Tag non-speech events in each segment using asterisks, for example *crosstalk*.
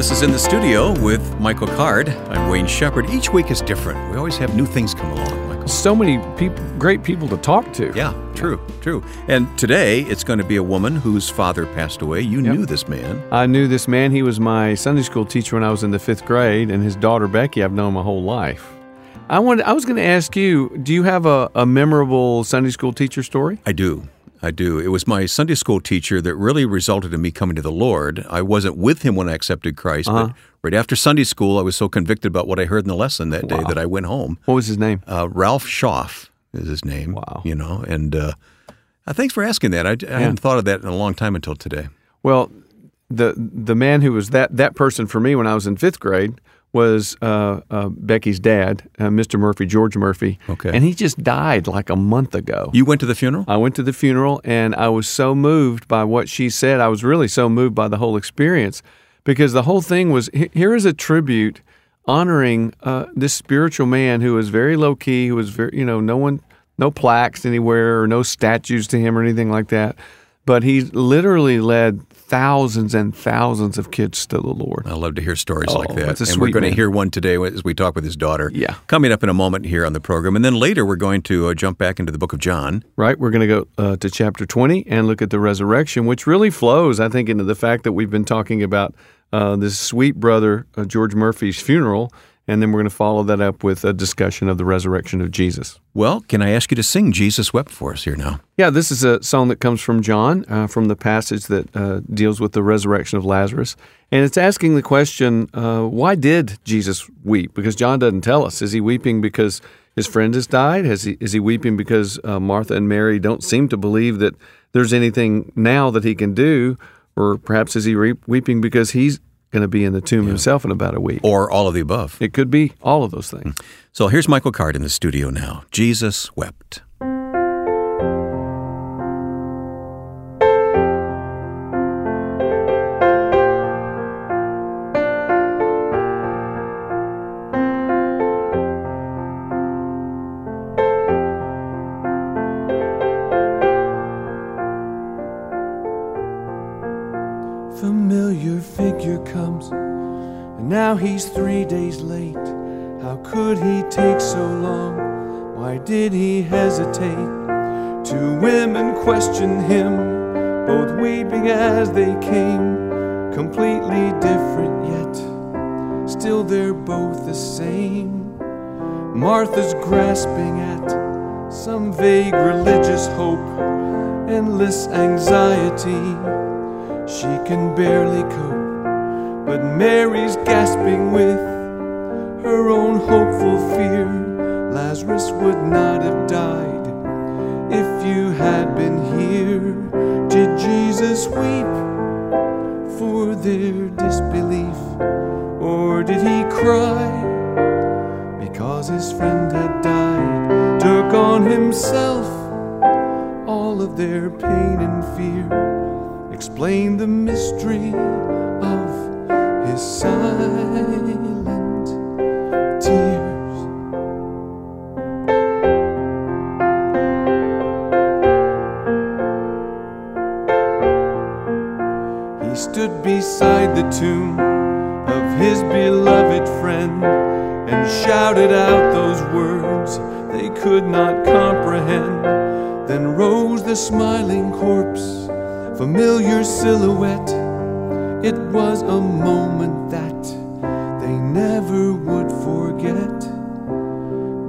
This is in the studio with Michael Card. I'm Wayne Shepherd. Each week is different. We always have new things come along, Michael. So many people, great people to talk to. Yeah, true, true. And today it's going to be a woman whose father passed away. You Yep. knew this man. I knew this man. He was my Sunday school teacher when I was in the fifth grade, and his daughter Becky, I've known my whole life. I wanted, I was going to ask you, do you have a, a memorable Sunday school teacher story? I do. I do. It was my Sunday school teacher that really resulted in me coming to the Lord. I wasn't with him when I accepted Christ, but right after Sunday school, I was so convicted about what I heard in the lesson that day that I went home. What was his name? Uh, Ralph Schaff is his name. Wow. You know, and uh, uh, thanks for asking that. I, I hadn't thought of that in a long time until today. Well, the the man who was that that person for me when I was in fifth grade was uh, uh, Becky's dad, uh, Mr. Murphy, George Murphy. Okay. and he just died like a month ago. You went to the funeral? I went to the funeral and I was so moved by what she said. I was really so moved by the whole experience because the whole thing was here is a tribute honoring uh, this spiritual man who was very low key, who was very, you know, no one, no plaques anywhere or no statues to him or anything like that. But he literally led thousands and thousands of kids to the Lord. I love to hear stories like Oh, that. and we're going to hear one today as we talk with his daughter. Yeah. Coming up in a moment here on the program. And then later we're going to uh, jump back into the book of John. right? We're going to go uh, to chapter 20 and look at the resurrection, which really flows, I think, into the fact that we've been talking about uh, this sweet brother, uh, George Murphy's funeral. And then we're going to follow that up with a discussion of the resurrection of Jesus. Well, can I ask you to sing Jesus Wept for us here now? Yeah, this is a song that comes from John, uh, from the passage that uh, deals with the resurrection of Lazarus. And it's asking the question uh, why did Jesus weep? Because John doesn't tell us. Is he weeping because his friend has died? Has he, is he weeping because uh, Martha and Mary don't seem to believe that there's anything now that he can do? Or perhaps is he re- weeping because he's going to be in the tomb himself in about a week? Or all of the above? It could be all of those things. Mm. So here's Michael Card in the studio now. Jesus Wept. Now he's three days late. How could he take so long? Why did he hesitate? Two women questioned him, both weeping as they came, completely different yet, still they're both the same. Martha's grasping at some vague religious hope, endless anxiety she can barely cope. But Mary's gasping with her own hopeful fear. Lazarus would not have died if you had been here. Did Jesus weep for their disbelief? Or did he cry because his friend had died? Took on himself all of their pain and fear explain the mystery his silent tears. He stood beside the tomb of his beloved friend and shouted out those words they could not comprehend. Then rose the smiling corpse familiar silhouette. It was a moment that they never would forget.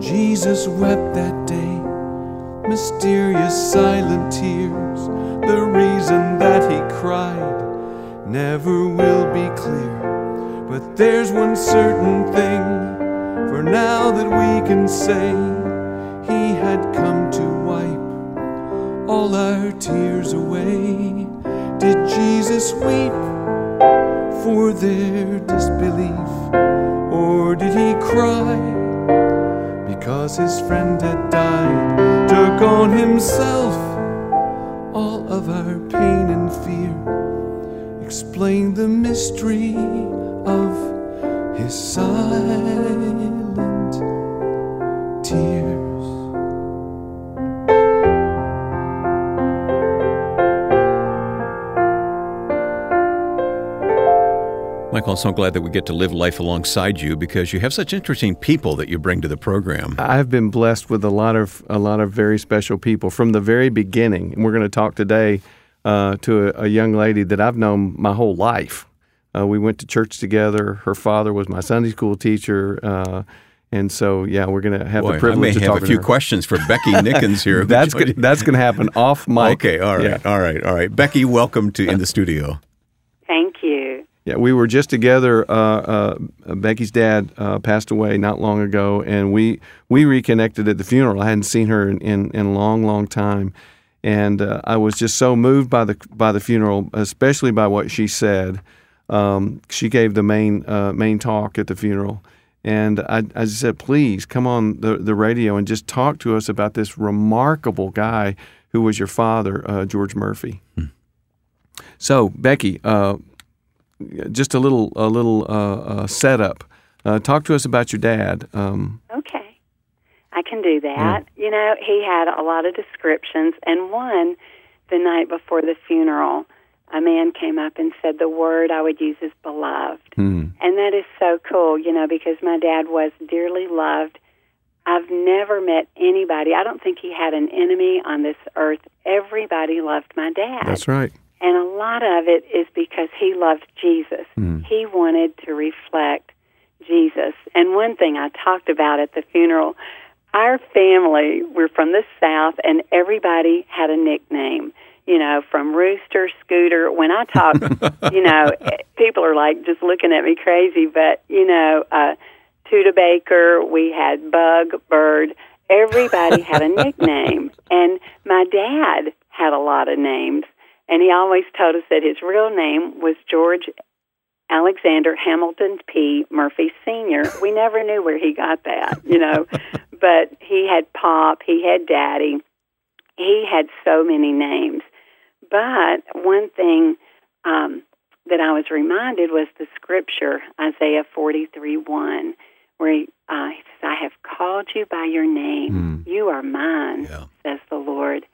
Jesus wept that day, mysterious silent tears. The reason that he cried never will be clear. But there's one certain thing, for now that we can say, he had come to wipe all our tears away. Did Jesus weep for their disbelief? Or did he cry because his friend had died, took on himself all of our pain and fear, explained the mystery of his silent Michael, I'm so glad that we get to live life alongside you because you have such interesting people that you bring to the program. I've been blessed with a lot of a lot of very special people from the very beginning, and we're going to talk today uh, to a, a, young lady that I've known my whole life. Uh, we went to church together. Her father was my Sunday school teacher. Uh, and so, yeah, we're going to have Boy, the privilege I may to have a few her. questions for Becky *laughs* Nickens here. that's go- that's going to happen off mic. *laughs* Okay, all right, yeah. all right, all right. Becky, welcome to in the studio. Yeah, we were just together. Uh, uh, Becky's dad uh, passed away not long ago, and we we reconnected at the funeral. I hadn't seen her in, in, in a long, long time, and uh, I was just so moved by the by the funeral, especially by what she said. Um, she gave the main uh, main talk at the funeral, and I, I just said, "Please come on the the radio and just talk to us about this remarkable guy who was your father, uh, George Murphy." Hmm. So, Becky just a little a little uh, uh, setup. Uh, talk to us about your dad. Um, okay, I can do that. You know, he had a lot of descriptions, and one the night before the funeral, a man came up and said the word I would use is beloved, mm. and that is so cool. You know, because my dad was dearly loved. I've never met anybody. I don't think he had an enemy on this earth. Everybody loved my dad. That's right. And a lot of it is because he loved Jesus. Mm. He wanted to reflect Jesus. And one thing I talked about at the funeral, our family, we're from the South, and everybody had a nickname. You know, from Rooster, Scooter. When I talk, *laughs* you know, people are like just looking at me crazy. But you know, uh, Baker, we had Bug, Bird. Everybody had a *laughs* nickname, and my dad had a lot of names. And he always told us that his real name was George Alexander Hamilton P. Murphy Sr. We never knew where he got that, you know. *laughs* but he had Pop, he had Daddy, he had so many names. But one thing um, that I was reminded was the scripture, Isaiah 43 1, where he, uh, he says, I have called you by your name. Mm. You are mine, Yeah. says the Lord.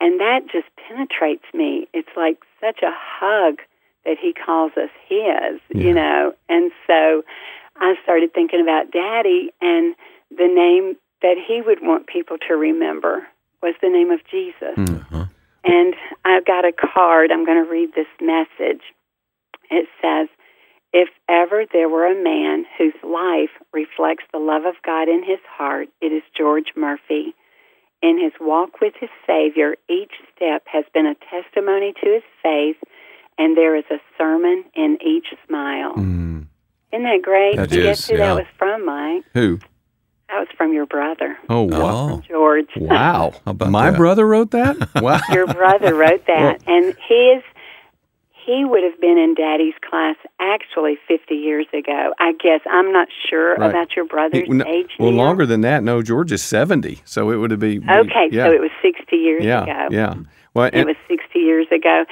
And that just penetrates me. It's like such a hug that he calls us his, Yeah. you know. And so I started thinking about Daddy, and the name that he would want people to remember was the name of Jesus. Mm. Uh-huh. And I've got a card. I'm going to read this message. It says, If ever there were a man whose life reflects the love of God in his heart, it is George Murphy. In his walk with his Savior, each step has been a testimony to his faith, and there is a sermon in each smile. Mm. Isn't that great? That you is, guess who yeah. that was from, Mike? Who? That was from your brother, Oh, wow. Oh, George. Wow. How about My that? brother wrote that? *laughs* Wow. Your brother wrote that, and his he would have been in Daddy's class actually 50 years ago. I guess I'm not sure Right. about your brother's No, age. well, now. longer than that. No, George is 70. So it would have been. Okay, yeah. so it was 60 years yeah, ago. Yeah. Well, It and, was 60 years ago,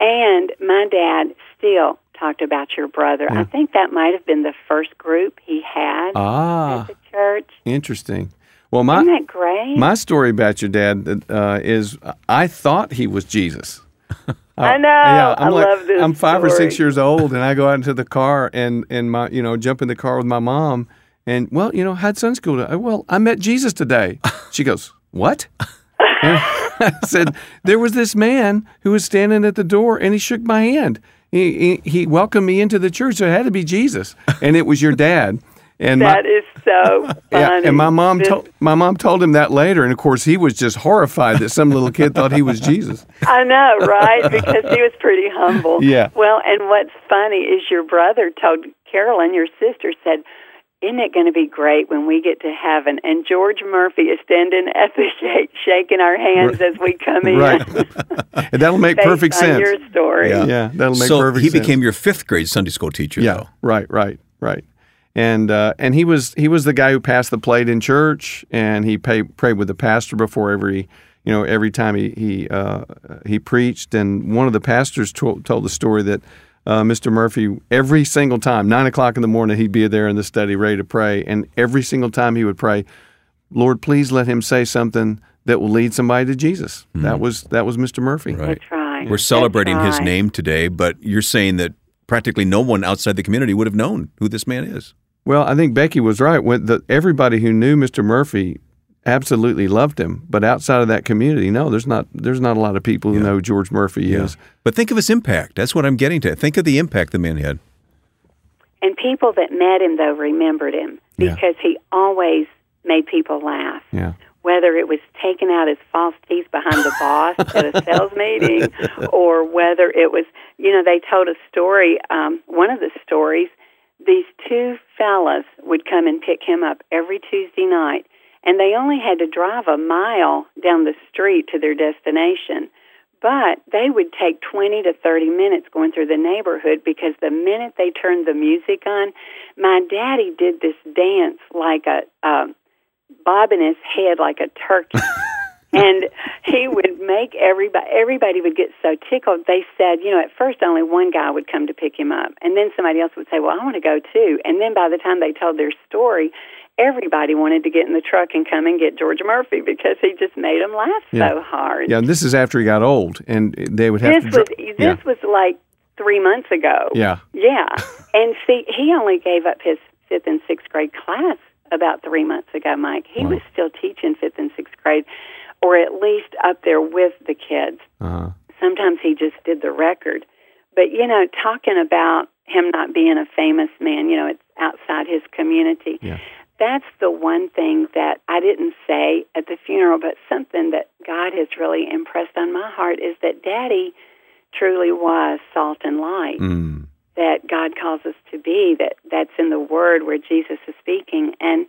and my dad still talked about your brother. Yeah. I think that might have been the first group he had ah, at the church. interesting. Well, my. Isn't that great? My story about your dad uh, is I thought he was Jesus. Oh, I know. Yeah, I'm I like love this I'm five or six years old, and I go out into the car and and my you know jump in the car with my mom, and well you know had Sunday school. Today. Well, I met Jesus today. *laughs* She goes, what? *laughs* *laughs* I said there was this man who was standing at the door, and he shook my hand. He, he, he welcomed me into the church. So it had to be Jesus, and it was your dad. And my, That is so funny. *laughs* yeah, and my mom This- told my mom told him that later, and of course he was just horrified that some little kid thought he was *laughs* Jesus. I know, right? *laughs* Because he was pretty humble. Yeah. Well, and what's funny is your brother told Carolyn, your sister, said, "Isn't it going to be great when we get to heaven?" And George Murphy is standing at the gate, shaking our hands as we come in. Right, and that'll make Based perfect on sense. Your story. Yeah. Yeah, that'll make so perfect he sense. became your fifth grade Sunday school teacher, yeah, though. right, right, right. And uh, and he was he was the guy who passed the plate in church, and he pay, prayed with the pastor before every you know every time he he uh, he preached. And one of the pastors to- told the story that uh, Mr. Murphy every single time nine o'clock in the morning he'd be there in the study ready to pray, and every single time he would pray, Lord, please let him say something that will lead somebody to Jesus. Mm-hmm. That was that was Mr. Murphy. Right. That's right. We're celebrating right. his name today, but you're saying that practically no one outside the community would have known who this man is. Well, I think Becky was right. When the, everybody who knew Mr. Murphy absolutely loved him, but outside of that community, no, there's not there's not a lot of people who Yeah. know George Murphy Yeah. is. But think of his impact. That's what I'm getting to. Think of the impact the man had. And people that met him, though, remembered him Yeah. because he always made people laugh. Yeah. Whether it was taking out his false teeth behind the boss at a *laughs* sales meeting, or whether it was, you know, they told a story. Um, one of the stories, these two fellas would come and pick him up every Tuesday night, and they only had to drive a mile down the street to their destination. But they would take 20 to 30 minutes going through the neighborhood because the minute they turned the music on, my daddy did this dance like a um, bobbing his head like a turkey. *laughs* and he would make everybody everybody would get so tickled they said you know at first only one guy would come to pick him up and then somebody else would say well i want to go too and then by the time they told their story everybody wanted to get in the truck and come and get george murphy because he just made them laugh Yeah. so hard Yeah, and this is after he got old, and they would have this to. dri- was yeah. this was like three months ago yeah, yeah *laughs* and see he only gave up his fifth and sixth grade class about three months ago mike he Wow. was still teaching fifth and sixth grade or at least up there with the kids uh-huh. sometimes he just did the record but you know talking about him not being a famous man you know it's outside his community Yeah. that's the one thing that I didn't say at the funeral, but something that God has really impressed on my heart is that Daddy truly was salt and light Mm. that God calls us to be. That that's in the Word where Jesus is speaking, and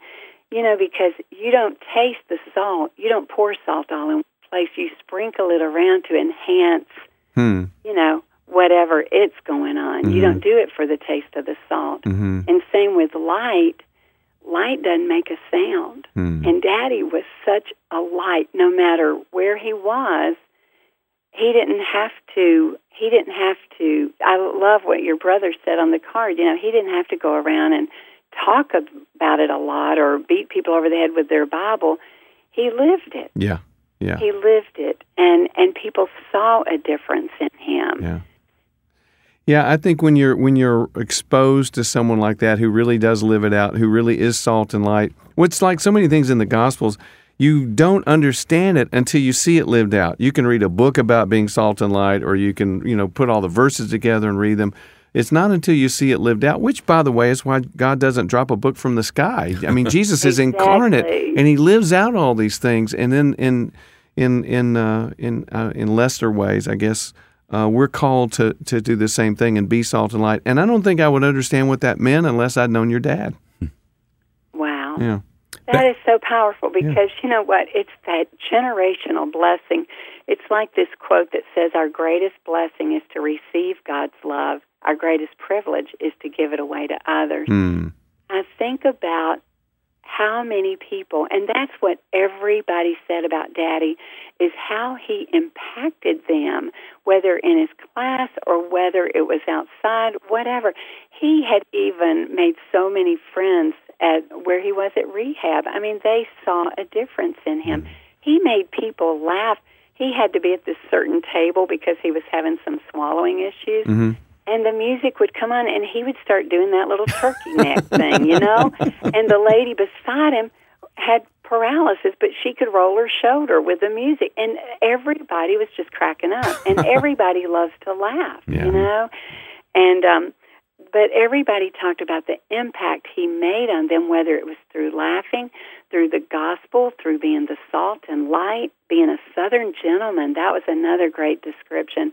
you know because you don't taste the salt, you don't pour salt all in one place. You sprinkle it around to enhance, Hmm. you know, whatever it's going on. You Mhm. don't do it for the taste of the salt. hmm And same with light. Light doesn't make a sound. Hmm. And Daddy was such a light, no matter where he was. He didn't have to. He didn't have to. I love what your brother said on the card. You know, he didn't have to go around and talk about it a lot or beat people over the head with their Bible. He lived it. Yeah. Yeah. He lived it, and and people saw a difference in him. Yeah. Yeah, I think when you're when you're exposed to someone like that who really does live it out, who really is salt and light. What's like so many things in the gospels, you don't understand it until you see it lived out. You can read a book about being salt and light or you can, you know, put all the verses together and read them. It's not until you see it lived out, which by the way is why God doesn't drop a book from the sky. I mean, Jesus is incarnate and he lives out all these things and then in in in uh, in uh, in lesser ways, I guess uh, we're called to to do the same thing and be salt and light. And I don't think I would understand what that meant unless I'd known your dad. Wow. Yeah, That is so powerful because you know what? It's that generational blessing. It's like this quote that says, Our greatest blessing is to receive God's love, our greatest privilege is to give it away to others. Hmm. I think about how many people, and that's what everybody said about Daddy, is how he impacted them, whether in his class or whether it was outside, whatever. He had even made so many friends at where he was at rehab. I mean, they saw a difference in him. He made people laugh. He had to be at this certain table because he was having some swallowing issues hmm and the music would come on and he would start doing that little turkey *laughs* neck thing, you know? And the lady beside him had paralysis, but she could roll her shoulder with the music. And everybody was just cracking up. And *laughs* everybody loves to laugh, Yeah. you know? And um but everybody talked about the impact he made on them, whether it was through laughing, through the gospel, through being the salt and light, being a southern gentleman. That was another great description.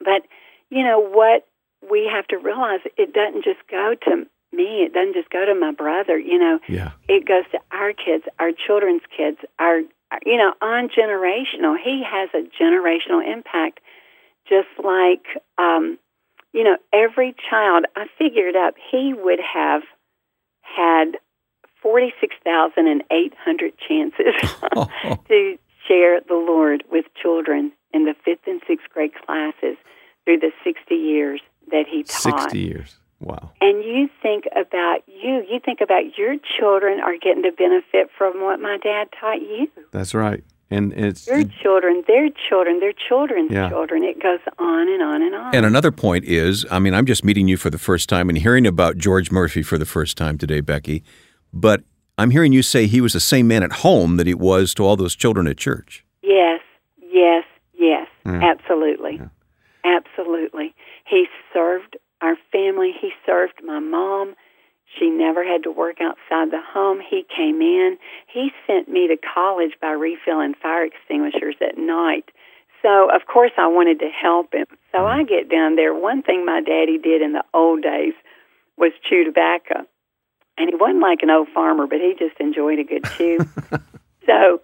But you know what we have to realize it doesn't just go to me it doesn't just go to my brother you know. Yeah. it goes to our kids our children's kids our you know on generational he has a generational impact just like um you know every child. I figured up he would have had 46,800 chances *laughs* to share the Lord with children in the fifth and sixth grade classes through the 60 years that he taught. 60 years. Wow. And you think about you, you think about your children are getting to benefit from what my dad taught you. That's right. And it's Your children, their children, their children's Yeah. children. It goes on and on and on. And another point is, I mean, I'm just meeting you for the first time and hearing about George Murphy for the first time today, Becky. But I'm hearing you say he was the same man at home that he was to all those children at church. Yes, yes, yes, Mm. absolutely. Absolutely. He served our family. He served my mom. She never had to work outside the home. He came in. He sent me to college by refilling fire extinguishers at night. So, of course, I wanted to help him. So I mm-hmm. get down there. One thing my daddy did in the old days was chew tobacco. And he wasn't like an old farmer, but he just enjoyed a good chew. *laughs* so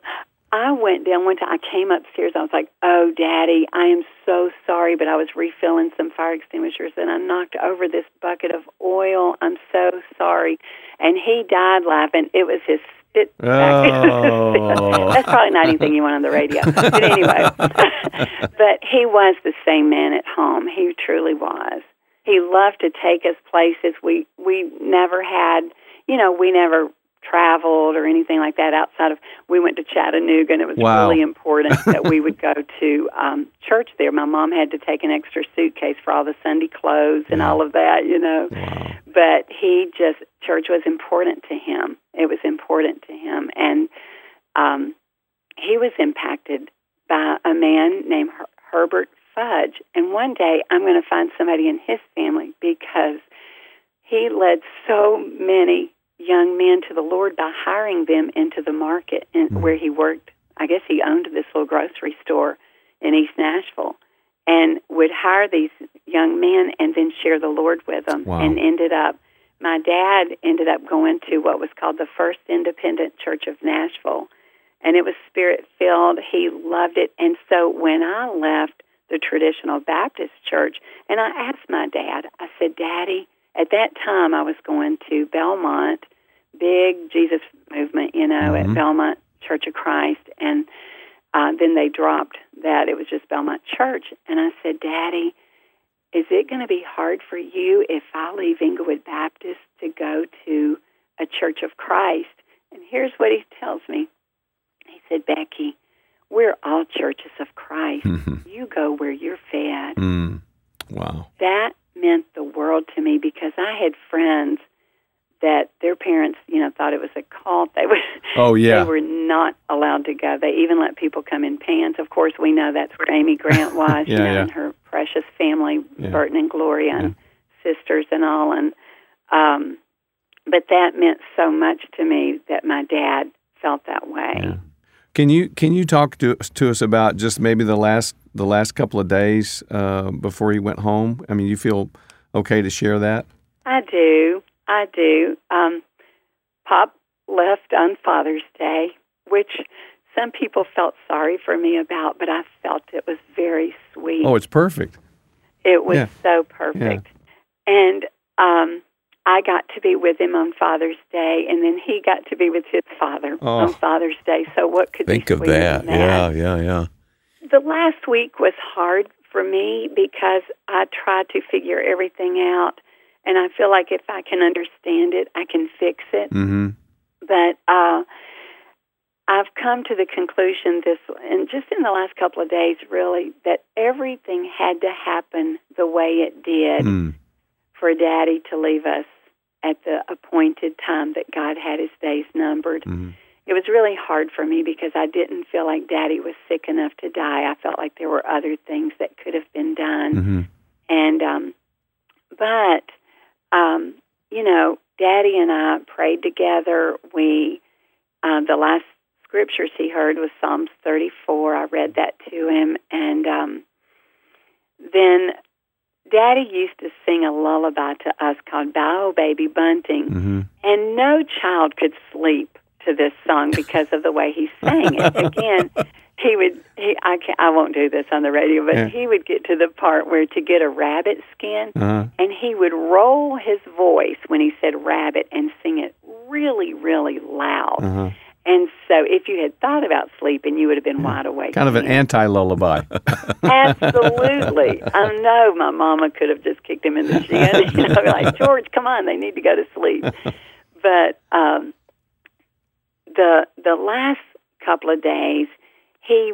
I went down one time. I came upstairs. I was like, "Oh, Daddy, I am so sorry, but I was refilling some fire extinguishers and I knocked over this bucket of oil. I'm so sorry." And he died laughing. It was his spit. *laughs* Oh. That's probably not anything you want on the radio. But anyway, *laughs* but he was the same man at home. He truly was. He loved to take us places we we never had. You know, we never traveled or anything like that outside of we went to Chattanooga and it was Wow. really important *laughs* that we would go to um church there. My mom had to take an extra suitcase for all the Sunday clothes and all of that, you know. Wow. But he just church was important to him. It was important to him and um he was impacted by a man named Her- Herbert Fudge. And one day I'm going to find somebody in his family because he led so many young men to the Lord by hiring them into the market in, mm-hmm. where he worked. I guess he owned this little grocery store in East Nashville and would hire these young men and then share the Lord with them Wow. and ended up my dad ended up going to what was called the First Independent Church of Nashville and it was spirit filled. He loved it. And so when I left the traditional Baptist church, and I asked my dad, I said, Daddy, at that time I was going to Belmont, big Jesus movement, you know, Mhm. at Belmont Church of Christ. And uh, then they dropped that. It was just Belmont Church. And I said, Daddy, is it going to be hard for you if I leave Inglewood Baptist to go to a Church of Christ? And here's what he tells me. He said, Becky, we're all churches of Christ. Mhm. You go where you're fed. Mm. Wow. That meant the world to me because I had friends that their parents, you know, thought it was a cult. They would Oh *laughs* yeah. they were not allowed to go. They even let people come in pants. Of course, we know that's where Amy Grant *laughs* was, Yeah, you know, yeah. and her precious family, Yeah. Burton and Gloria, and sisters and all. And um, but that meant so much to me that my dad felt that way. Yeah. Can you can you talk to to us about just maybe the last the last couple of days uh, before he went home? I mean, you feel okay to share that? I do. I do. Um, Pop left on Father's Day, which some people felt sorry for me about, but I felt it was very sweet. Oh, it's perfect. It was Yeah. so perfect. And um, I got to be with him on Father's Day, and then he got to be with his father Oh. on Father's Day. So what could be? Think of sweeter that. Yeah, yeah, yeah. The last week was hard for me because I tried to figure everything out, and I feel like if I can understand it, I can fix it. Mm-hmm. But uh, I've come to the conclusion this, and just in the last couple of days, really, that everything had to happen the way it did Mm. For Daddy to leave us at the appointed time that God had his days numbered. Mhm. It was really hard for me because I didn't feel like Daddy was sick enough to die. I felt like there were other things that could have been done. Mm-hmm. And um but um you know, Daddy and I prayed together. We um the last scriptures he heard was Psalms 34. I read that to him and um then Daddy used to sing a lullaby to us called Bow Baby Bunting. Mm-hmm. And no child could sleep to this song because of the way he sang it. *laughs* Again, he would he I can't, I won't do this on the radio, but Yeah. he would get to the part where to get a rabbit skin Uh-huh. and he would roll his voice when he said rabbit and sing it really, really loud. Uh-huh. And so, if you had thought about sleeping, you would have been wide awake. Kind of an anti lullaby. *laughs* Absolutely. I know my mama could have just kicked him in the shin, *laughs* you know, like, *laughs* George, come on, they need to go to sleep. But um, the the last couple of days, he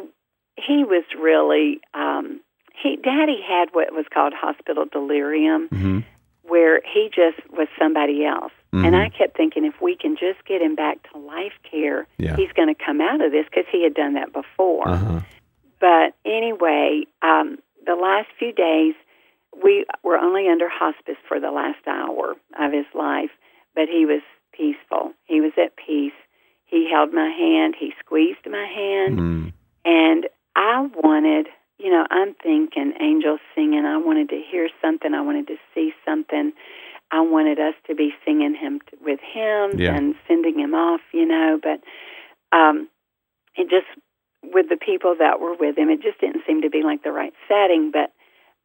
he was really um, he Daddy had what was called hospital delirium, hmm where he just was somebody else. Mhm. And I kept thinking, if we can just get him back to life care, Yeah. he's going to come out of this because he had done that before. Uh-huh. But anyway, um, the last few days, we were only under hospice for the last hour of his life, but he was peaceful. He was at peace. He held my hand, he squeezed my hand, Mm. and I wanted, you know, I'm thinking angels singing. I wanted to hear something, I wanted to see something. I wanted us to be singing him t- with him Yeah. and sending him off, you know, but um it just with the people that were with him, it just didn't seem to be like the right setting. But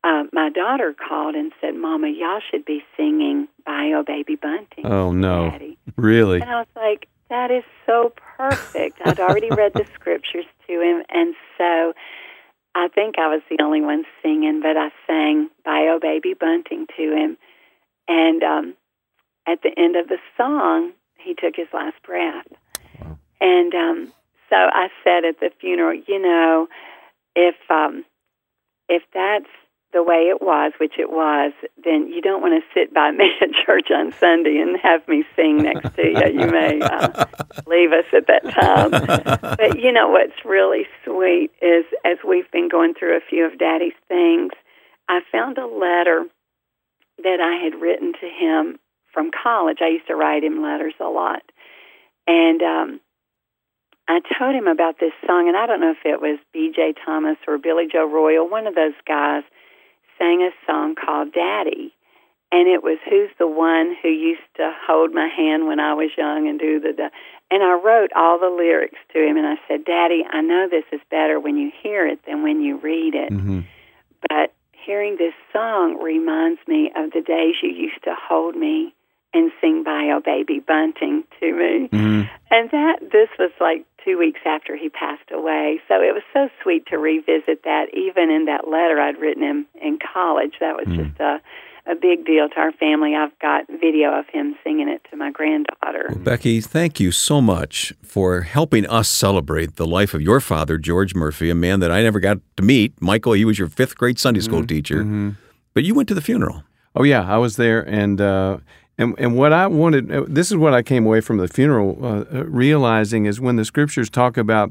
uh, my daughter called and said, "Mama, y'all should be singing Bio Baby Bunting." Oh, no. Daddy. Really? And I was like, "That is so perfect." I'd already read the scriptures to him, and so I think I was the only one singing, but I sang Bio Baby Bunting to him, and um, at the end of the song, he took his last breath. Wow. And um, so I said at the funeral, you know, if um, if that's the way it was, which it was, then you don't want to sit by me at church on Sunday and have me sing next to you. You may uh, leave us at that time. *laughs* But you know what's really sweet is as we've been going through a few of Daddy's things, I found a letter that I had written to him from college. I used to write him letters a lot. And um, I told him about this song, and I don't know if it was B.J. Thomas or Billy Joe Royal, one of those guys sang a song called Daddy. And it was Who's the One Who Used to Hold My Hand When I Was Young and Do the. the and I wrote all the lyrics to him, and I said, Daddy, I know this is better when you hear it than when you read it. hmm But hearing this song reminds me of the days you used to hold me and sing Bio Baby Bunting to me. hmm And that this was like two weeks after he passed away. So it was so sweet to revisit that even in that letter I'd written him in college. That was Mm. just a a big deal to our family. I've got video of him singing it to my granddaughter. Well, Becky, thank you so much for helping us celebrate the life of your father, George Murphy, a man that I never got to meet. Michael, he was your fifth grade Sunday school teacher, hmm but you went to the funeral. Oh yeah, I was there, and uh, and and what I wanted. uh, This is what I came away from the funeral uh, uh, realizing is when the scriptures talk about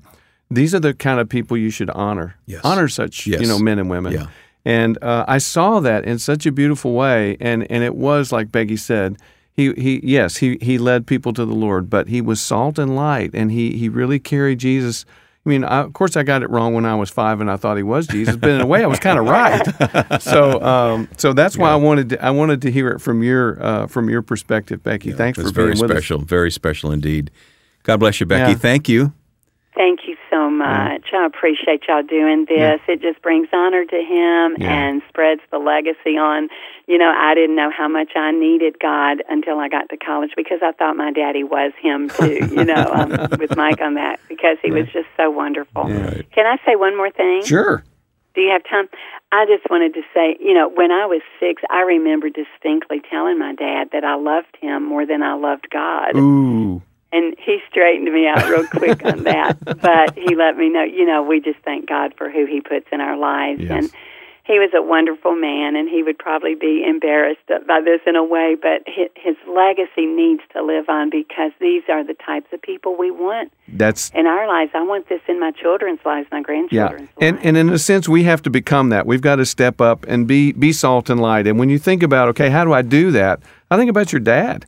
these are the kind of people you should honor. Yes. Honor such Yes. you know men and women. Yeah. And uh, I saw that in such a beautiful way, and and it was like Becky said. He, he yes he, he led people to the Lord, but he was salt and light, and he, he really carried Jesus. I mean, I, of course, I got it wrong when I was five, and I thought he was Jesus. But in a way, I was kind of *laughs* right. so, um, so that's why I wanted to, I wanted to hear it from your uh, from your perspective, Becky. Thanks It was for being very with special, very special indeed. God bless you, Becky. Yeah. Thank you. Thank you so much. I appreciate y'all doing this. It just brings honor to him Yeah. and spreads the legacy on. You know, I didn't know how much I needed God until I got to college because I thought my daddy was him too, *laughs* you know, um, with Mike on that because he was just so wonderful. Right. Can I say one more thing? Sure. Do you have time? I just wanted to say, you know, when I was six, I remember distinctly telling my dad that I loved him more than I loved God. Ooh. And he straightened me out real quick on that. *laughs* But he let me know, you know, we just thank God for who he puts in our lives. Yes. And he was a wonderful man, and he would probably be embarrassed by this in a way, but his, legacy needs to live on because these are the types of people we want That's in our lives. I want this in my children's lives, my grandchildren's. yeah. And lives. and in a sense, we have to become that. We've got to step up and be be salt and light. And when you think about, okay, how do I do that? I think about your dad.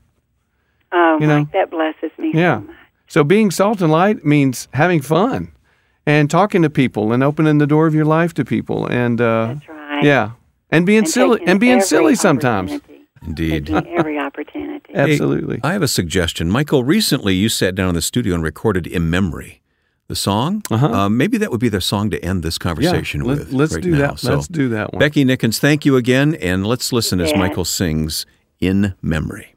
oh, you know, Mike, that blesses me Yeah. so much. So being salt and light means having fun and talking to people and opening the door of your life to people and uh, That's right. yeah, and being And silly and being silly sometimes. Indeed. Taking every opportunity. *laughs* Absolutely. I have a suggestion. Michael, recently you sat down in the studio and recorded In Memory, the song. Uh-huh. Uh, maybe that would be the song to end this yeah, conversation let, with. let's right do now. that. So, let's do that one. Becky Nickens, thank you again, and let's listen as Michael sings In Memory.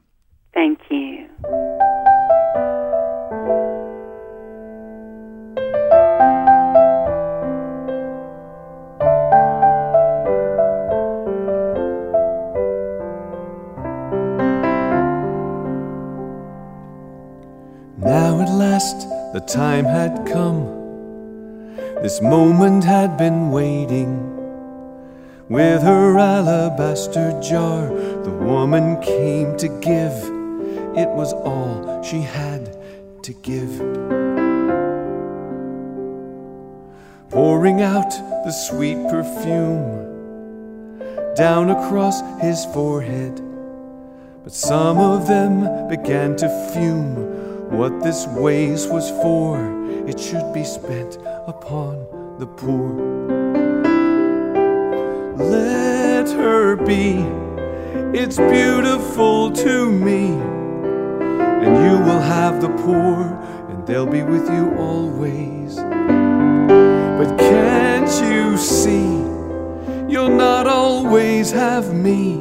Time had come. This moment had been waiting. With her alabaster jar, the woman came to give. It was all she had to give. Pouring out the sweet perfume down across his forehead. But some of them began to fume. What this waste was for, it should be spent upon the poor. Let her be, it's beautiful to me. And you will have the poor, and they'll be with you always. But can't you see, you'll not always have me,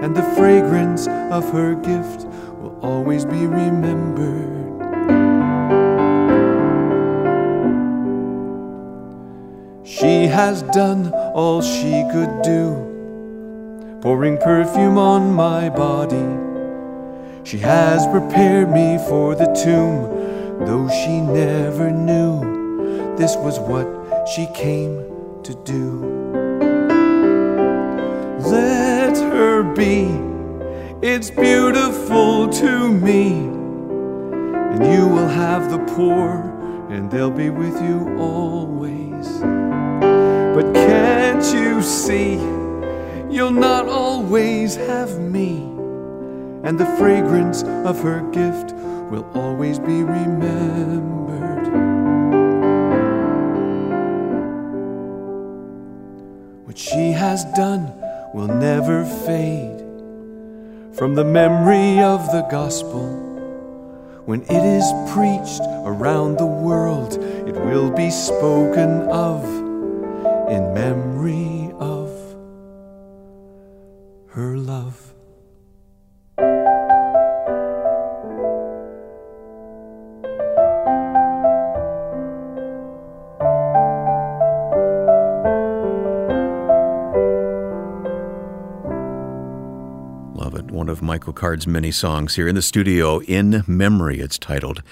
and the fragrance of her gift always be remembered. She has done all she could do, pouring perfume on my body. She has prepared me for the tomb, though she never knew this was what she came to do. Let it's beautiful to me, and you will have the poor, and they'll be with you always. But can't you see? You'll not always have me, and the fragrance of her gift will always be remembered. What she has done will never fade from the memory of the gospel. When it is preached around the world, it will be spoken of in memory of her love. Michael Card's many songs here in the studio, In Memory, it's titled.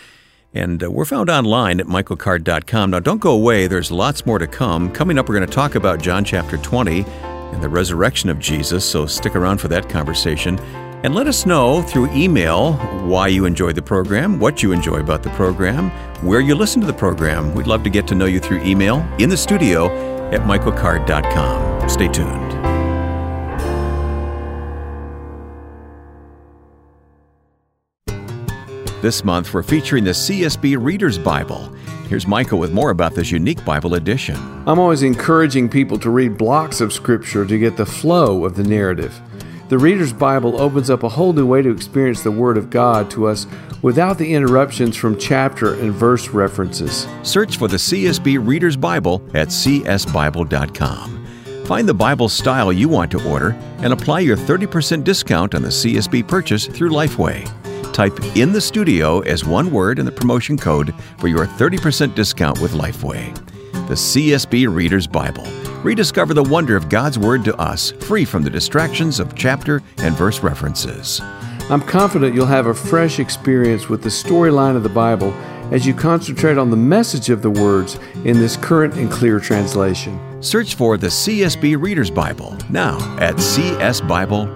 And uh, we're found online at michaelcard.com. Now, don't go away, there's lots more to come. Coming up, we're going to talk about John chapter 20 and the resurrection of Jesus, so stick around for that conversation. And let us know through email why you enjoy the program, what you enjoy about the program, where you listen to the program. We'd love to get to know you through email in the studio at michaelcard.com. Stay tuned. This month, we're featuring the CSB Reader's Bible. Here's Michael with more about this unique Bible edition. I'm always encouraging people to read blocks of Scripture to get the flow of the narrative. The Reader's Bible opens up a whole new way to experience the Word of God to us without the interruptions from chapter and verse references. Search for the CSB Reader's Bible at csbible.com. Find the Bible style you want to order and apply your 30% discount on the CSB purchase through Lifeway. Type in the studio as one word in the promotion code for your 30% discount with Lifeway. The CSB Reader's Bible. Rediscover the wonder of God's Word to us, free from the distractions of chapter and verse references. I'm confident you'll have a fresh experience with the storyline of the Bible as you concentrate on the message of the words in this current and clear translation. Search for the CSB Reader's Bible now at csbible.com.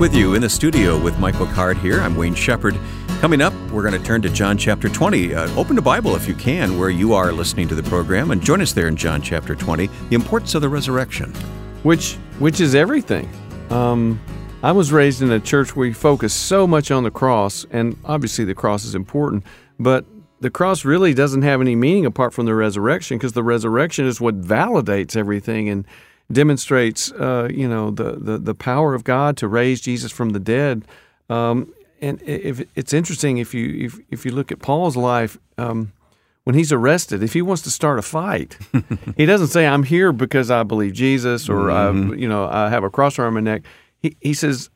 with you in the studio with Michael Card here. I'm Wayne Shepherd. Coming up, we're going to turn to John chapter 20. Uh, open the Bible if you can, where you are listening to the program, and join us there in John chapter 20, the importance of the resurrection. which which is everything. Um, I was raised in a church where we focus so much on the cross, and obviously the cross is important, but the cross really doesn't have any meaning apart from the resurrection, because the resurrection is what validates everything and demonstrates, uh, you know, the, the the power of God to raise Jesus from the dead. Um, and if it's interesting if you if if you look at Paul's life. Um, when he's arrested, if he wants to start a fight, *laughs* he doesn't say, "I'm here because I believe Jesus" or I, "You know, I have a cross around my neck." He he says,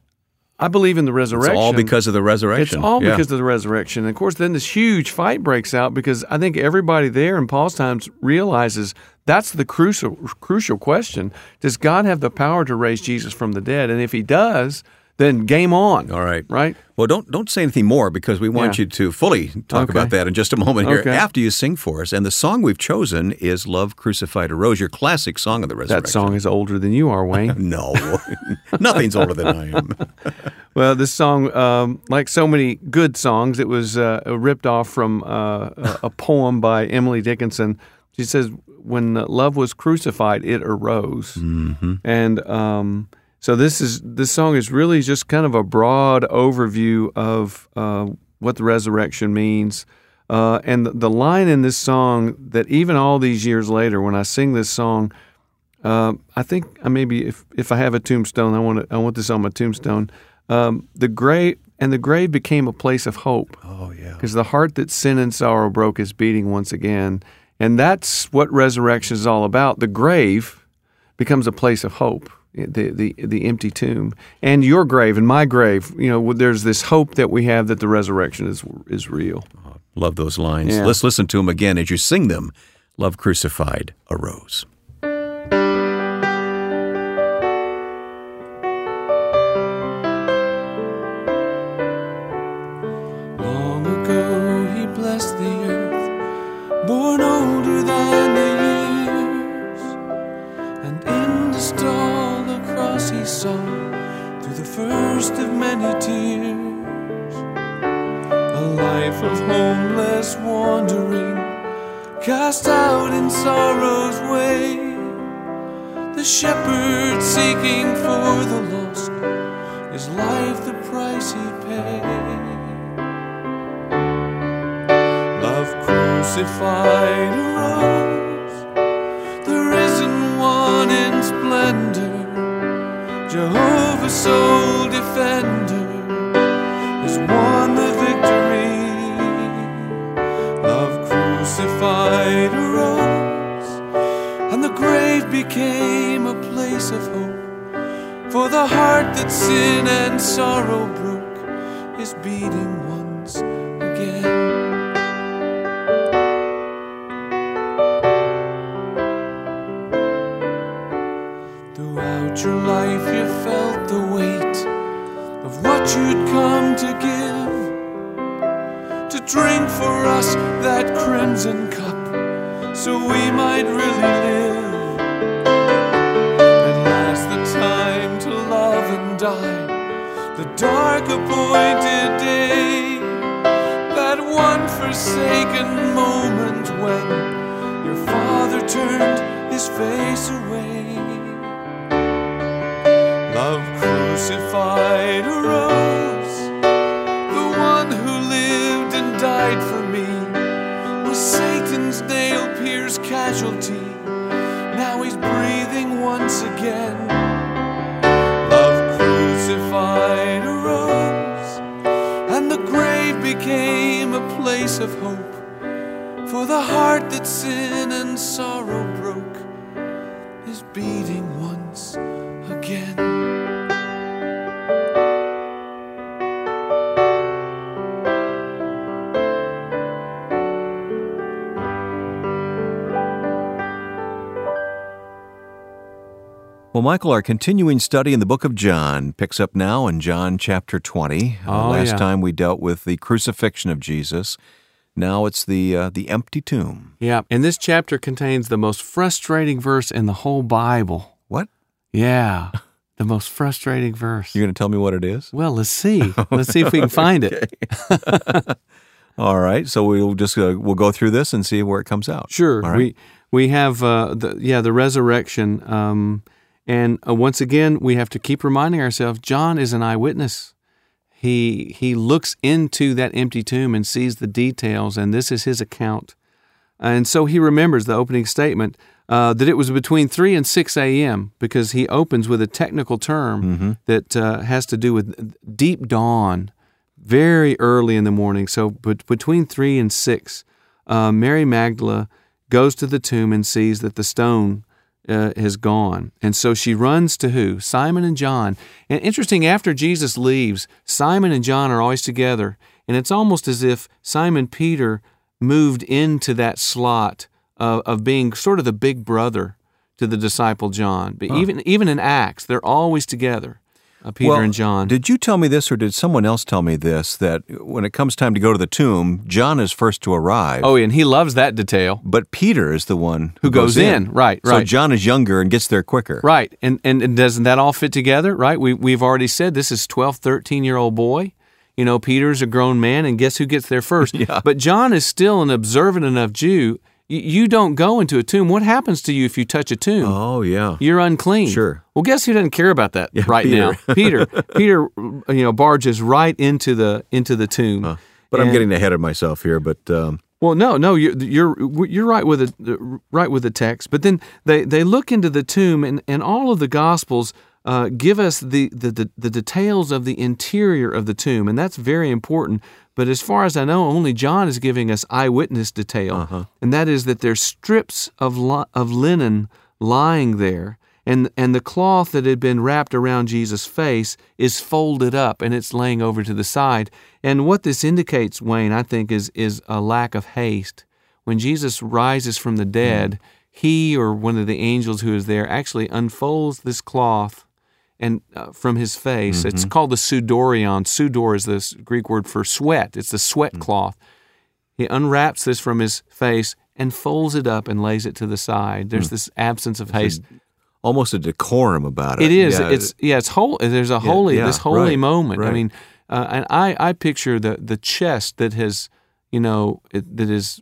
I believe in the resurrection. It's all because of the resurrection. It's all Yeah. because of the resurrection. And of course, then this huge fight breaks out because I think everybody there in Paul's times realizes that's the crucial crucial question. Does God have the power to raise Jesus from the dead? And if he does, then game on. All right. Right? Well, don't don't say anything more because we want Yeah. you to fully talk Okay. about that in just a moment here Okay. after you sing for us. And the song we've chosen is "Love Crucified Arose," your classic song of the resurrection. That song is older than you are, Wayne. *laughs* No, *laughs* nothing's older than I am. *laughs* Well, this song, um, like so many good songs, it was uh, ripped off from uh, a, poem by Emily Dickinson. She says, "When love was crucified, it arose." Mm-hmm. And um, so this is this song is really just kind of a broad overview of uh, what the resurrection means. Uh, and the, the line in this song that even all these years later, when I sing this song, uh, I think I maybe if, if I have a tombstone, I want to, I want this on my tombstone. Um, the grave and the grave became a place of hope Oh yeah. because the heart that sin and sorrow broke is beating once again, and that's what resurrection is all about. The grave becomes a place of hope. The, the the empty tomb and your grave and my grave, you know, there's this hope that we have that the resurrection is is real. Uh-huh. Love those lines. Yeah. Let's listen to them again as you sing them. "Love Crucified a many tears, a life of homeless wandering, cast out in sorrow's way. The shepherd seeking for the lost, his life the price he paid. Love crucified arose, the risen one in splendor, Jehovah's sole defender, has won the victory. Love crucified arose, and the grave became a place of hope. For the heart that sin and sorrow broke is beating once again. You'd come to give. To drink for us that crimson cup, so we might really live. At last, the time to love and die, the dark appointed day, that one forsaken moment when your father turned his face away. Crucified arose. The one who lived and died for me was Satan's nail pierced casualty. Now he's breathing once again. Love crucified arose, and the grave became a place of hope for the heart that sin and sorrow broke is beating once Well, Michael, our continuing study in the book of John picks up now in John chapter 20. Uh, Oh, last yeah. time we dealt with the crucifixion of Jesus. Now it's the uh, the empty tomb. Yeah, and this chapter contains the most frustrating verse in the whole Bible. What? Yeah, *laughs* the most frustrating verse. You're going to tell me what it is? Well, let's see. *laughs* Let's see if we can find it. *laughs* All right. So we'll just uh, we'll go through this and see where it comes out. Sure. All right. We we have uh, the yeah the resurrection, um, and uh, once again we have to keep reminding ourselves John is an eyewitness. He he looks into that empty tomb and sees the details, and this is his account. And so he remembers the opening statement uh, that it was between 3 and 6 a.m. because he opens with a technical term that uh, has to do with deep dawn, very early in the morning. So but between 3 and 6, uh, Mary Magdala goes to the tomb and sees that the stone uh, has gone. And so she runs to who? Simon and John. And interesting, after Jesus leaves, Simon and John are always together. And it's almost as if Simon Peter moved into that slot of, of being sort of the big brother to the disciple John. But even even in Acts, they're always together, uh, Peter well, and John. Did you tell me this, or did someone else tell me this? That when it comes time to go to the tomb, John is first to arrive. oh, and he loves that detail. but Peter is the one who, Who goes in. Right, right. So. John is younger and gets there quicker. Right. And, and, and doesn't that all fit together? Right. We, we've already said this is 12, 13 year old boy. You know, Peter's a grown man, and guess who gets there first? *laughs* Yeah. But John is still an observant enough Jew. You don't go into a tomb. What happens to you if you touch a tomb? Oh yeah. You're unclean. Sure. Well, guess who doesn't care about that right Peter. now? *laughs* Peter. Peter, you know, barges right into the into the tomb. But I'm getting ahead of myself here. But um, well, no, no, you're you're you're right with the right with the text. But then they, they look into the tomb, and, and all of the gospels uh, give us the, the, the the details of the interior of the tomb, and that's very important. But as far as I know, only John is giving us eyewitness detail, and that is that there's strips of li- of linen lying there. And, and the cloth that had been wrapped around Jesus' face is folded up and it's laying over to the side. And what this indicates, Wayne, I think, is, is a lack of haste. When Jesus rises from the dead, he or one of the angels who is there actually unfolds this cloth and uh, from his face. It's mm-hmm. called the soudarion. Sudor is the Greek word for sweat. It's the sweat mm. cloth. He unwraps this from his face and folds it up and lays it to the side. There's hmm. this absence of haste. almost a decorum about it. It is. Yeah, it's yeah. It's whole. There's a holy. yeah, this holy right, moment. I mean, uh, and I I picture the the chest that has you know it, that is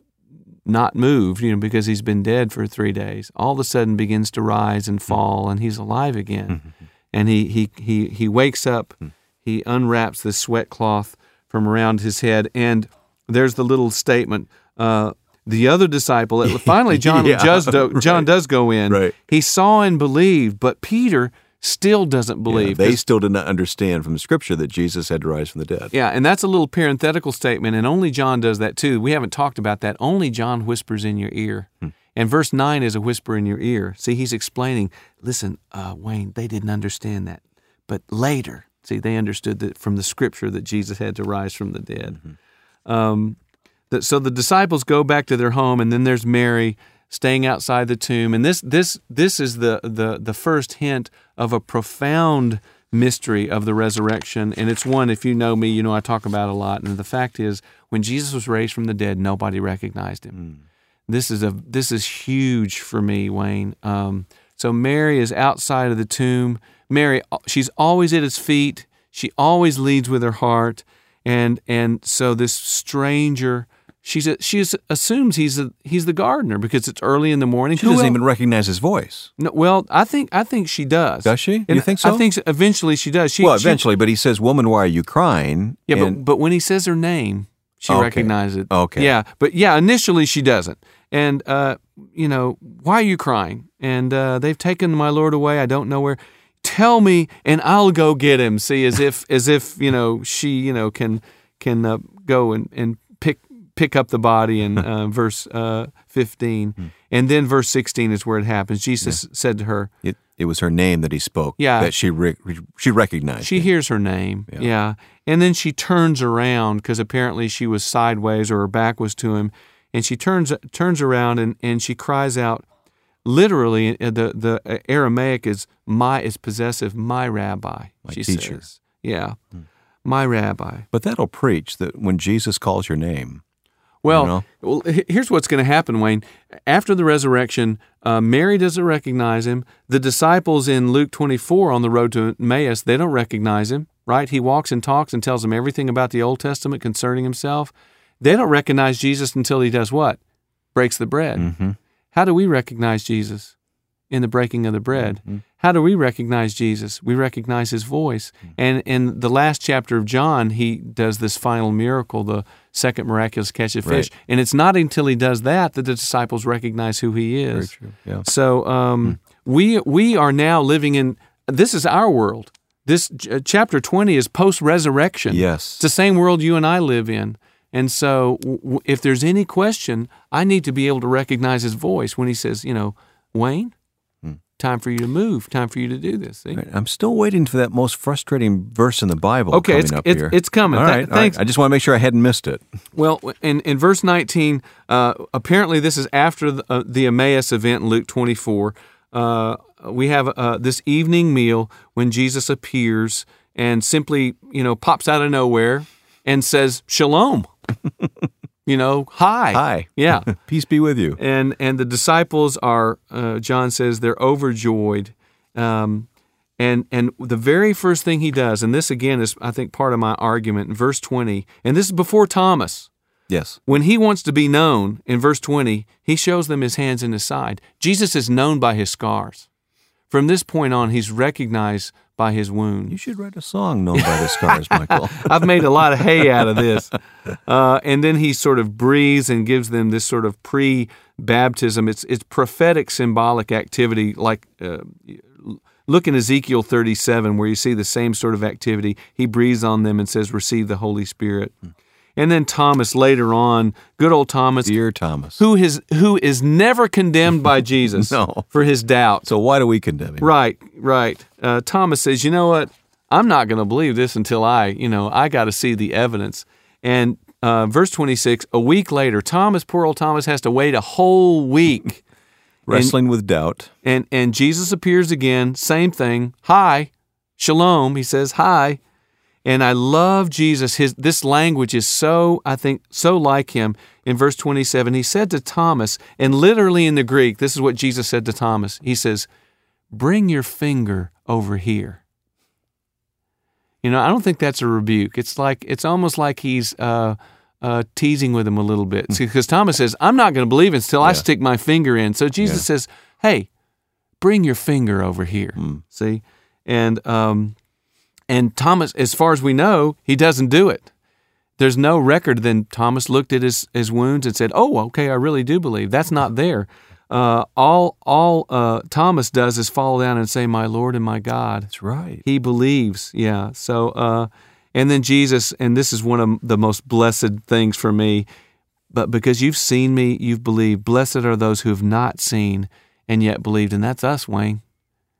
not moved. You know because he's been dead for three days. All of a sudden begins to rise and hmm. fall, and he's alive again. Mm-hmm. And he he he he wakes up. He unwraps the sweat cloth from around his head, and there's the little statement. Uh, the other disciple, *laughs* finally, John Yeah, does, do, John right. does go in. Right. He saw and believed, but Peter still doesn't yeah, believe. they 'Cause- still did not understand from the scripture that Jesus had to rise from the dead. yeah, and that's a little parenthetical statement, and only John does that too. We haven't talked about that. Only John whispers in your ear. And verse 9 is a whisper in your ear. See, he's explaining, listen, uh, Wayne, they didn't understand that. But later, see, they understood that from the scripture that Jesus had to rise from the dead. Um, that, so the disciples go back to their home, and then there's Mary staying outside the tomb. And this, this, this is the, the, the first hint of a profound mystery of the resurrection. And it's one, if you know me, you know I talk about a lot. And the fact is, when Jesus was raised from the dead, nobody recognized him. This is a this is huge for me, Wayne. Um, so Mary is outside of the tomb. Mary, she's always at his feet. She always leads with her heart, and and so this stranger, she's a, she assumes he's a, he's the gardener because it's early in the morning. She Who doesn't even recognize his voice. No, well, I think I think she does. Does she? And You think so? I think eventually she does. She, well, she- eventually, but he says, "Woman, why are you crying?" yeah, And- but but when he says her name, she Okay. recognizes it. Okay. Yeah, but yeah, initially she doesn't. And uh, you know, why are you crying? And uh, they've taken my Lord away. I don't know where. Tell me, and I'll go get him. See, as if *laughs* as if you know she you know can can uh, go and and pick pick up the body in *laughs* uh, verse uh, fifteen, Hmm. and then verse sixteen is where it happens. Jesus said to her, it, it was her name that he spoke. Yeah. that she re- she recognized. She him. hears her name. Yeah. And then she turns around because apparently she was sideways or her back was to him. And she turns turns around and, and she cries out, literally, uh, the, the Aramaic is my is possessive, my rabbi. My she teacher. Hmm. says. Yeah. My rabbi. But that'll preach that when Jesus calls your name, Well, know? well, here's what's going to happen, Wayne. After the resurrection, uh, Mary doesn't recognize him. The disciples in Luke 24 on the road to Emmaus, they don't recognize him, right? He walks and talks and tells them everything about the Old Testament concerning himself. They don't recognize Jesus until he does what? Breaks the bread. Mm-hmm. How do we recognize Jesus? In the breaking of the bread. Mm-hmm. How do we recognize Jesus? We recognize his voice. And in the last chapter of John, he does this final miracle, the second miraculous catch of fish. Right. And it's not until he does that that the disciples recognize who he is. Yeah. So um, we we are now living in this is our world. This uh, chapter twenty is post resurrection. Yes. it's the same world you and I live in. And so, w- if there's any question, I need to be able to recognize his voice when he says, you know, Wayne, time for you to move, time for you to do this. See? Right, I'm still waiting for that most frustrating verse in the Bible Okay, coming it's- up it's- here. it's coming. All Th- right, all right. thanks. I just want to make sure I hadn't missed it. Well, in, in verse 19, uh, apparently this is after the, uh, the Emmaus event in Luke 24. Uh, we have uh, this evening meal when Jesus appears and simply, you know, pops out of nowhere and says, Shalom. *laughs* you know, hi. Hi. Yeah. *laughs* Peace be with you. and and the disciples are uh, John says they're overjoyed, um, and and the very first thing he does, and this again is I think part of my argument in verse twenty, and this is before Thomas. Yes. When he wants to be known in verse 20, he shows them his hands and his side. Jesus is known by his scars. From this point on, he's recognized by his wounds. You should write a song known by the scars, *laughs* Michael. I've made a lot of hay out of this. Uh, and then he sort of breathes and gives them this sort of pre-baptism. It's it's prophetic, symbolic activity. Like uh, look in Ezekiel 37, where you see the same sort of activity. He breathes on them and says, "Receive the Holy Spirit." And then Thomas later on, good old Thomas, Dear Thomas. who is who is never condemned by *laughs* Jesus No. for his doubt. So why do we condemn him? Right, right. Uh, Thomas says, you know what? I'm not going to believe this until I, you know, I got to see the evidence. And uh, verse 26, a week later, Thomas, poor old Thomas, has to wait a whole week. *laughs* Wrestling with doubt. And, and Jesus appears again, same thing. Hi, shalom. He says, hi. And I love Jesus. His this language is so, I think, so like him. In verse 27, he said to Thomas, and literally in the Greek, this is what Jesus said to Thomas. He says, Bring your finger over here. You know, I don't think that's a rebuke. It's like it's almost like he's uh, uh, teasing with him a little bit because Thomas says, "I'm not going to believe it until I stick my finger in." So Jesus Yeah. says, "Hey, bring your finger over here." Hmm. See, and um, and Thomas, as far as we know, he doesn't do it. There's no record. Then Thomas looked at his, his wounds and said, "Oh, okay, I really do believe." That's not there. Uh, all all uh, Thomas does is fall down and say, "My Lord and my God." That's right. He believes, yeah. So, uh, and then Jesus, and this is one of the most blessed things for me. But because you've seen me, you've believed. Blessed are those who have not seen and yet believed, and that's us, Wayne.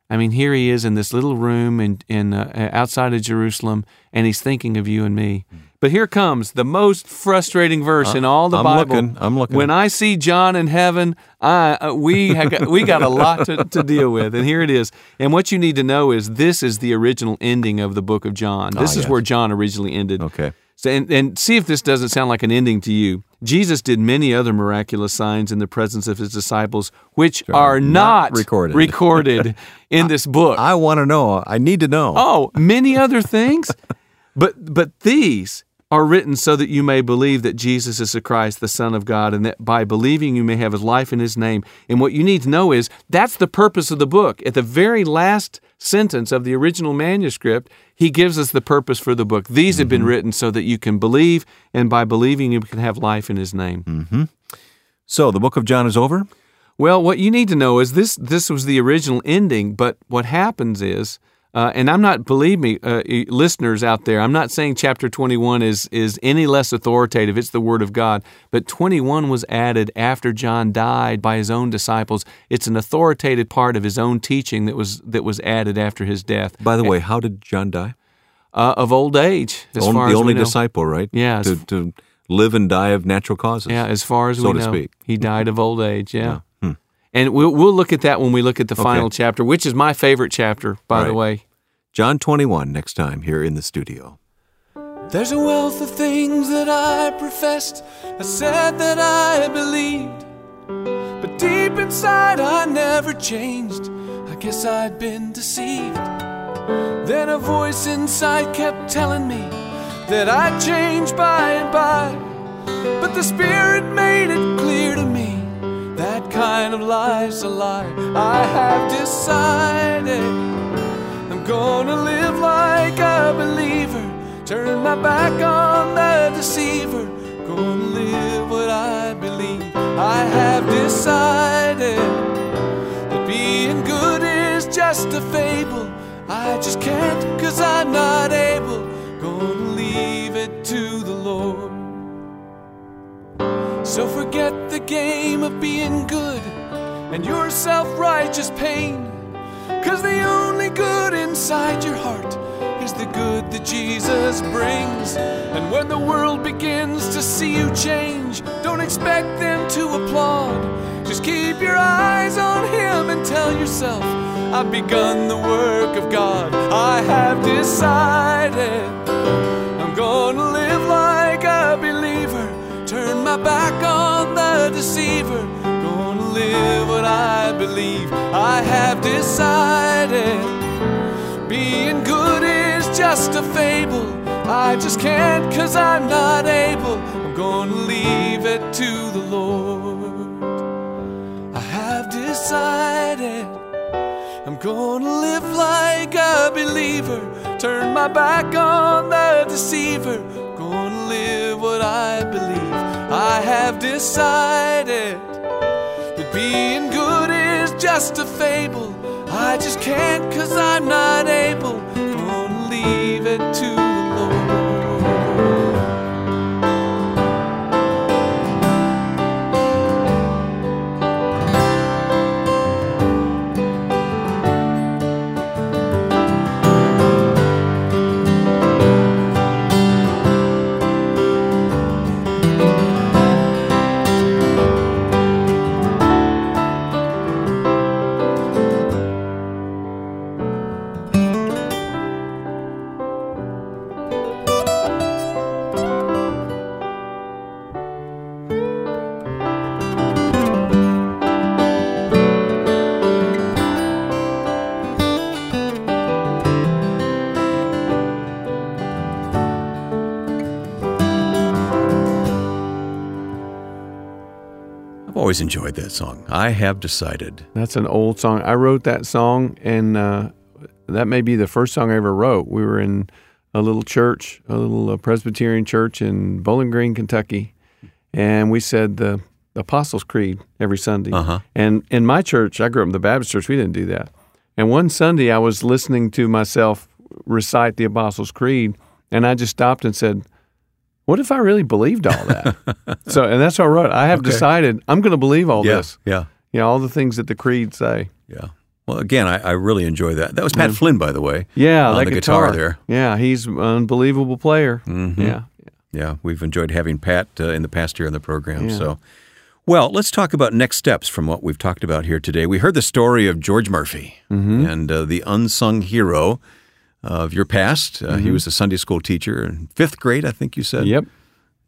I mean, here he is in this little room in, in uh, outside of Jerusalem, and he's thinking of you and me. But here comes the most frustrating verse in all the I'm Bible. looking, I'm looking. When I see John in heaven, I uh, we have got, we got a lot to, to deal with, and here it is. And what you need to know is this is the original ending of the book of John. This Ah, is yes. where John originally ended. Okay. So, and, and see if this doesn't sound like an ending to you. Jesus did many other miraculous signs in the presence of his disciples, which are not not, recorded. recorded *laughs* in this book. I want to know. I need to know. Oh, many *laughs* other things. But but these are written so that you may believe that Jesus is the Christ, the Son of God, and that by believing you may have his life in his name. And what you need to know is that's the purpose of the book. At the very last sentence of the original manuscript, he gives us the purpose for the book. These have been mm-hmm. written so that you can believe, and by believing you can have life in his name. Mm-hmm. So the book of John is over? Well, what you need to know is this this was the original ending, but what happens is, uh, and I'm not, believe me, uh, listeners out there, I'm not saying chapter 21 is, is any less authoritative. It's the Word of God. But 21 was added after John died by his own disciples. It's an authoritative part of his own teaching that was, that was added after his death. By the way, how did John die? Uh, of old age, as Only- far the as only we know. disciple, right? Yeah, To, to live and die of natural causes. Yeah, as far as so we know. So to speak. he died of old age. Yeah, Hmm. And we'll we'll look at that when we look at the final chapter, which is my favorite chapter, by the way. John 21 next time here in the studio. There's a wealth of things that I professed. I said that I believed. But deep inside, I never changed. I guess I'd been deceived. Then a voice inside kept telling me that I'd change by and by. But the Spirit made it clear to me that kind of life's a lie. I have decided. I'm gonna live like a believer. Turn my back on the deceiver. Gonna live what I believe. I have decided that being good is just a fable. I just can't, cause I'm not able. Gonna leave it to the Lord. So forget game of being good and your self righteous pain. Cause the only good inside your heart is the good that Jesus brings. And when the world begins to see you change, don't expect them to applaud. Just keep your eyes on Him and tell yourself, I've begun the work of God. I have decided I'm gonna live like a believer. Turn my back on deceiver. Gonna live what I believe. I have decided being good is just a fable. I just can't cause I'm not able. I'm gonna leave it to the Lord. I have decided I'm gonna live like a believer. Turn my back on the deceiver. Gonna live what I believe. I have decided that being good is just a fable. I just can't cause I'm not able. Gonna leave it to always enjoyed that song. I have decided. That's an old song. I wrote that song, and uh, that may be the first song I ever wrote. We were in a little church, a little uh, Presbyterian church in Bowling Green, Kentucky, and we said the Apostles' Creed every Sunday. Uh-huh. And in my church, I grew up in the Baptist church. We didn't do that. And one Sunday, I was listening to myself recite the Apostles' Creed, and I just stopped and said, "What if I really believed all that?" *laughs* so, and that's I wrote. I have Okay. decided I'm going to believe all Yeah, this. yeah, You know, all the things that the creed say. yeah. Well, again, I, I really enjoy that. That was Pat Flynn, by the way. Yeah, on the guitar. guitar there. Yeah, he's an unbelievable player. Mhm. Yeah. Yeah, we've enjoyed having Pat uh, in the past year on the program. Yeah. So, well, let's talk about next steps from what we've talked about here today. We heard the story of George Murphy Mm-hmm. and uh, the unsung hero of your past. Uh, He Mm-hmm. was a Sunday school teacher in fifth grade, I think you said. Yep.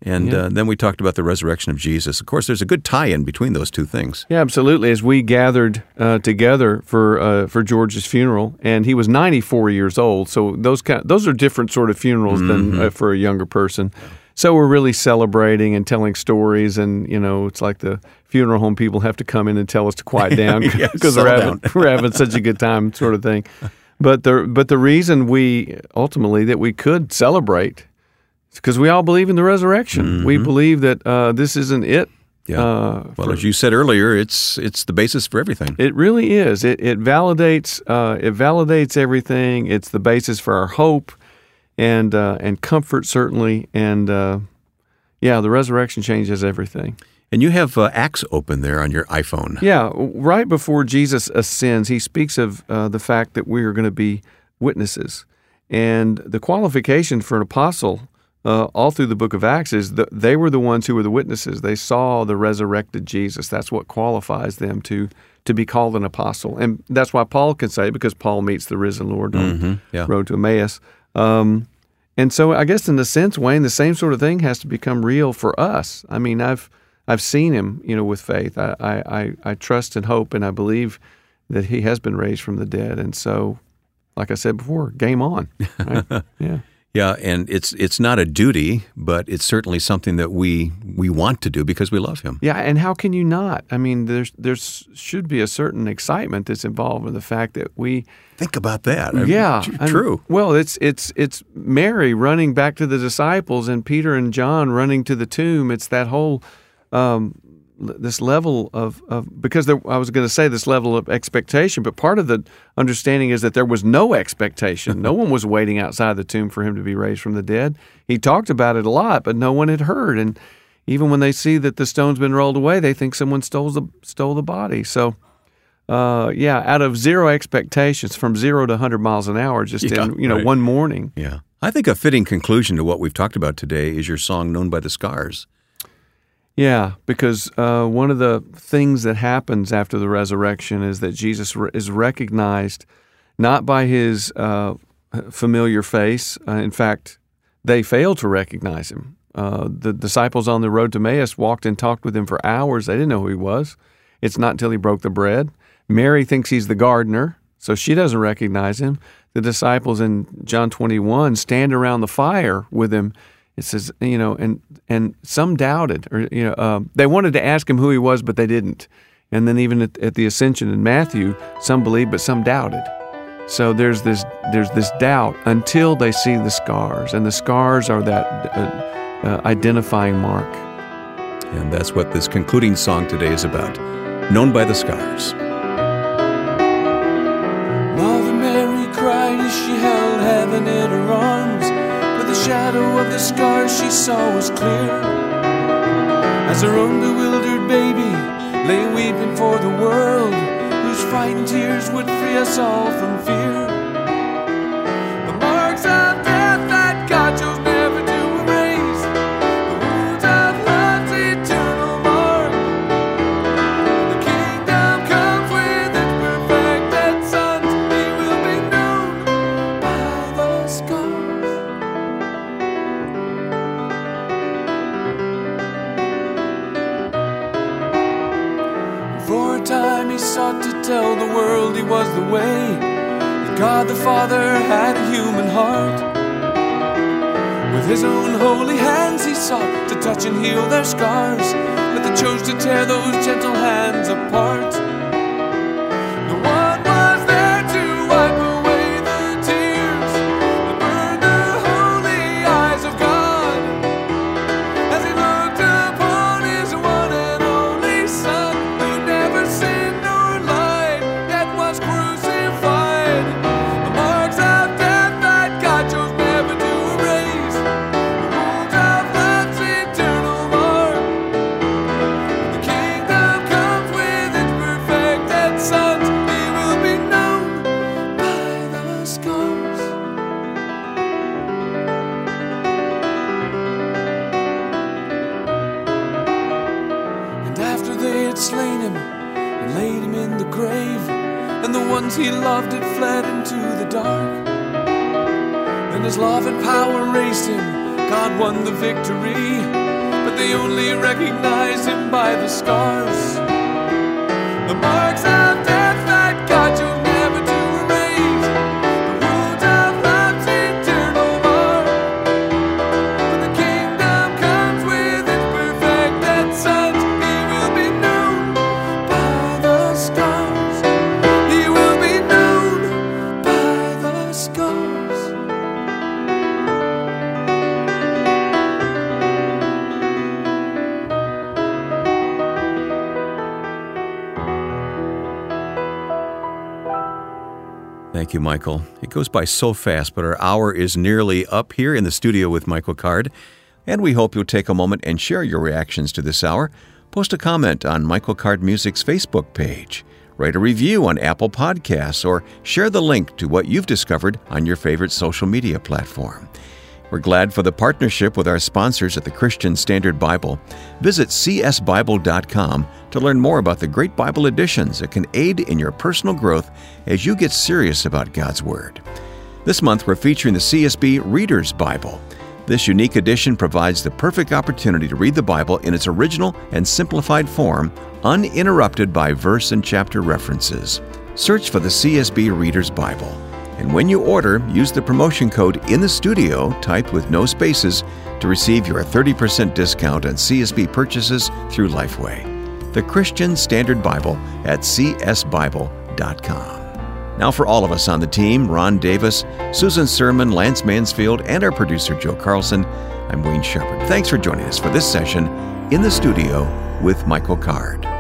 And Yeah. uh, then we talked about the resurrection of Jesus. Of course, there's a good tie-in between those two things. Yeah, absolutely. As we gathered uh, together for uh, for George's funeral, and he was 94 years old, so those kind those are different sort of funerals than uh, for a younger person. So we're really celebrating and telling stories, and you know, it's like the funeral home people have to come in and tell us to quiet *laughs* down Yeah, *laughs* because we're having we're having such a good time, sort of thing. *laughs* But the but the reason we ultimately that we could celebrate is because we all believe in the resurrection. We believe that uh, this isn't it. Yeah. Uh, Well, as you said earlier, it's it's the basis for everything. it really is. It it validates uh, it validates everything. It's the basis for our hope and uh, and comfort certainly. And uh, yeah, the resurrection changes everything. And you have uh, Acts open there on your iPhone. Yeah, right before Jesus ascends, he speaks of uh, the fact that we are going to be witnesses, and the qualification for an apostle. Uh, all through the book of Acts is that they were the ones who were the witnesses. They saw the resurrected Jesus. That's what qualifies them to to be called an apostle, and that's why Paul can say because Paul meets the risen Lord on Mhm, yeah. road to Emmaus. Um, and so, I guess in a sense, Wayne, the same sort of thing has to become real for us. I mean, I've I've seen him, you know, with faith. I I, I, trust and hope, and I believe that he has been raised from the dead. And so, like I said before, game on. Right? *laughs* yeah. Yeah, and it's it's not a duty, but it's certainly something that we we want to do because we love him. Yeah, and how can you not? I mean, there's there's should be a certain excitement that's involved in the fact that we Think about that. I mean, yeah, and- true. well, it's it's it's Mary running back to the disciples and Peter and John running to the tomb. It's that whole um, this level of, of because there, I was going to say this level of expectation, but part of the understanding is that there was no expectation. no one was *laughs* waiting outside the tomb for him to be raised from the dead. He talked about it a lot, but no one had heard. And even when they see that the stone's been rolled away, they think someone stole the stole the body. So uh, yeah, out of zero expectations, from zero to 100 miles an hour, just Yeah, in you know right. one morning. Yeah. I think a fitting conclusion to what we've talked about today is your song Known by the Scars. Yeah, because uh, one of the things that happens after the resurrection is that Jesus re- is recognized not by his uh, familiar face. Uh, in fact, they failed to recognize him. Uh, the disciples on the road to Emmaus walked and talked with him for hours. They didn't know who he was. It's not until he broke the bread. Mary thinks he's the gardener, so she doesn't recognize him. The disciples in John 21 stand around the fire with him. It says, you know, and and some doubted, or you know, um, they wanted to ask him who he was, but they didn't. And then even at, at the ascension in Matthew, some believed, but some doubted. So there's this there's this doubt until they see the scars, and the scars are that uh, uh, identifying mark. And that's what this concluding song today is about Known by the Scars. Mother Mary cried as she held heaven in her arms. Shadow of the scars she saw was clear. As her own bewildered baby lay weeping for the world, whose frightened tears would free us all from fear. You, Michael. It goes by so fast, but our hour is nearly up here in the studio with Michael Card. And we hope you'll take a moment and share your reactions to this hour. Post a comment on Michael Card Music's Facebook page. Write a review on Apple Podcasts or share the link to what you've discovered on your favorite social media platform. We're glad for the partnership with our sponsors at the Christian Standard Bible. Visit csbible.com to learn more about the great Bible editions that can aid in your personal growth as you get serious about God's Word. This month, we're featuring the CSB Reader's Bible. This unique edition provides the perfect opportunity to read the Bible in its original and simplified form, uninterrupted by verse and chapter references. Search for the CSB Reader's Bible. And when you order, use the promotion code in the studio, typed with no spaces, to receive your 30% discount on CSB purchases through Lifeway. The Christian Standard Bible at csbible.com. Now, for all of us on the team Ron Davis, Susan Sermon, Lance Mansfield, and our producer Joe Carlson, I'm Wayne Shepherd. Thanks for joining us for this session in the studio with Michael Card.